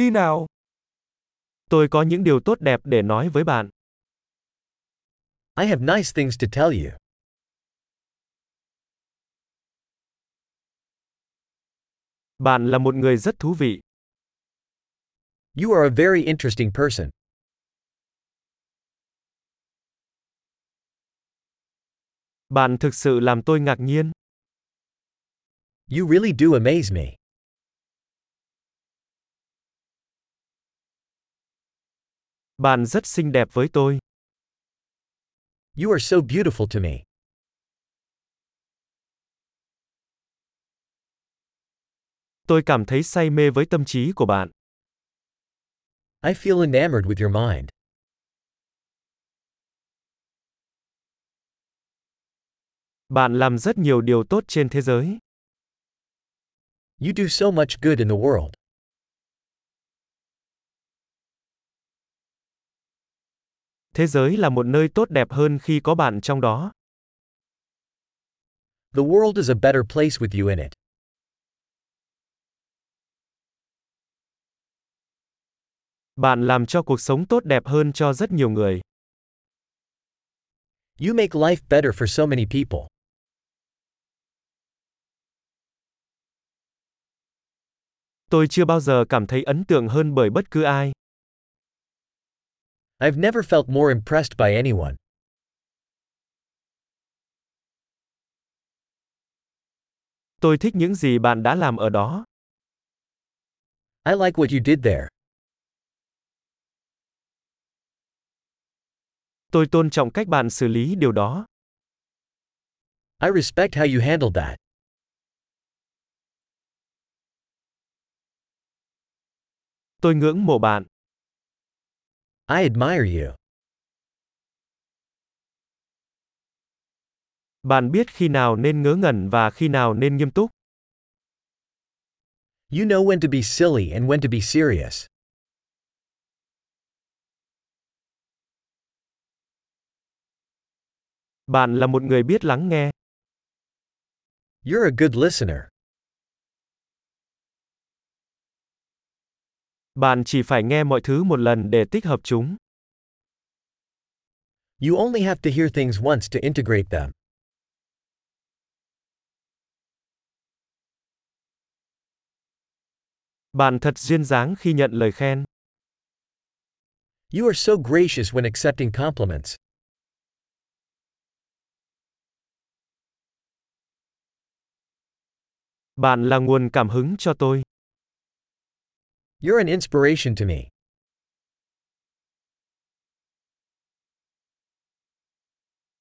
Đi nào. Tôi có những điều tốt đẹp để nói với bạn. I have nice things to tell you. Bạn là một người rất thú vị. You are a very interesting person. Bạn thực sự làm tôi ngạc nhiên. You really do amaze me. Bạn rất xinh đẹp với tôi. You are so beautiful to me. Tôi cảm thấy say mê với tâm trí của bạn. I feel enamored with your mind. Bạn làm rất nhiều điều tốt trên thế giới. You do so much good in the world. Thế giới là một nơi tốt đẹp hơn khi có bạn trong đó. The world is a better place with you in it. Bạn làm cho cuộc sống tốt đẹp hơn cho rất nhiều người. You make life better for so many people. Tôi chưa bao giờ cảm thấy ấn tượng hơn bởi bất cứ ai. I've never felt more impressed by anyone. Tôi thích những gì bạn đã làm ở đó. I like what you did there. Tôi tôn trọng cách bạn xử lý điều đó. I respect how you handled that. Tôi ngưỡng mộ bạn. I admire you. Bạn biết khi nào nên ngớ ngẩn và khi nào nên nghiêm túc. You know when to be silly and when to be serious. Bạn là một người biết lắng nghe. You're a good listener. Bạn chỉ phải nghe mọi thứ một lần để tích hợp chúng. You only have to hear things once to integrate them. Bạn thật duyên dáng khi nhận lời khen. You are so gracious when accepting compliments. Bạn là nguồn cảm hứng cho tôi. You're an inspiration to me.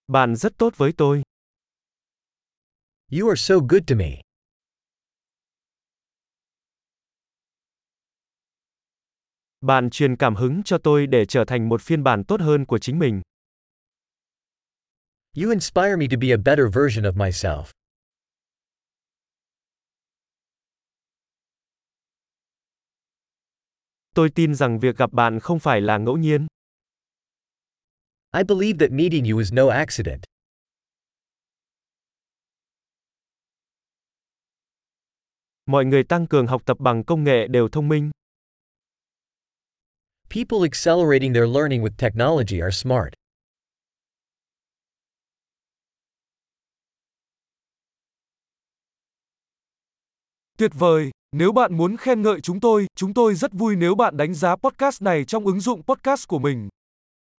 Bạn rất tốt với tôi. You are so good to me. Bạn truyền cảm hứng cho tôi để trở thành một phiên bản tốt hơn của chính mình. You inspire me to be a better version of myself. Tôi tin rằng việc gặp bạn không phải là ngẫu nhiên. I believe that meeting you is no accident. Mọi người tăng cường học tập bằng công nghệ đều thông minh. People accelerating their learning with technology are smart. Tuyệt vời! Nếu bạn muốn khen ngợi chúng tôi, chúng tôi rất vui nếu bạn đánh giá podcast này trong ứng dụng podcast của mình.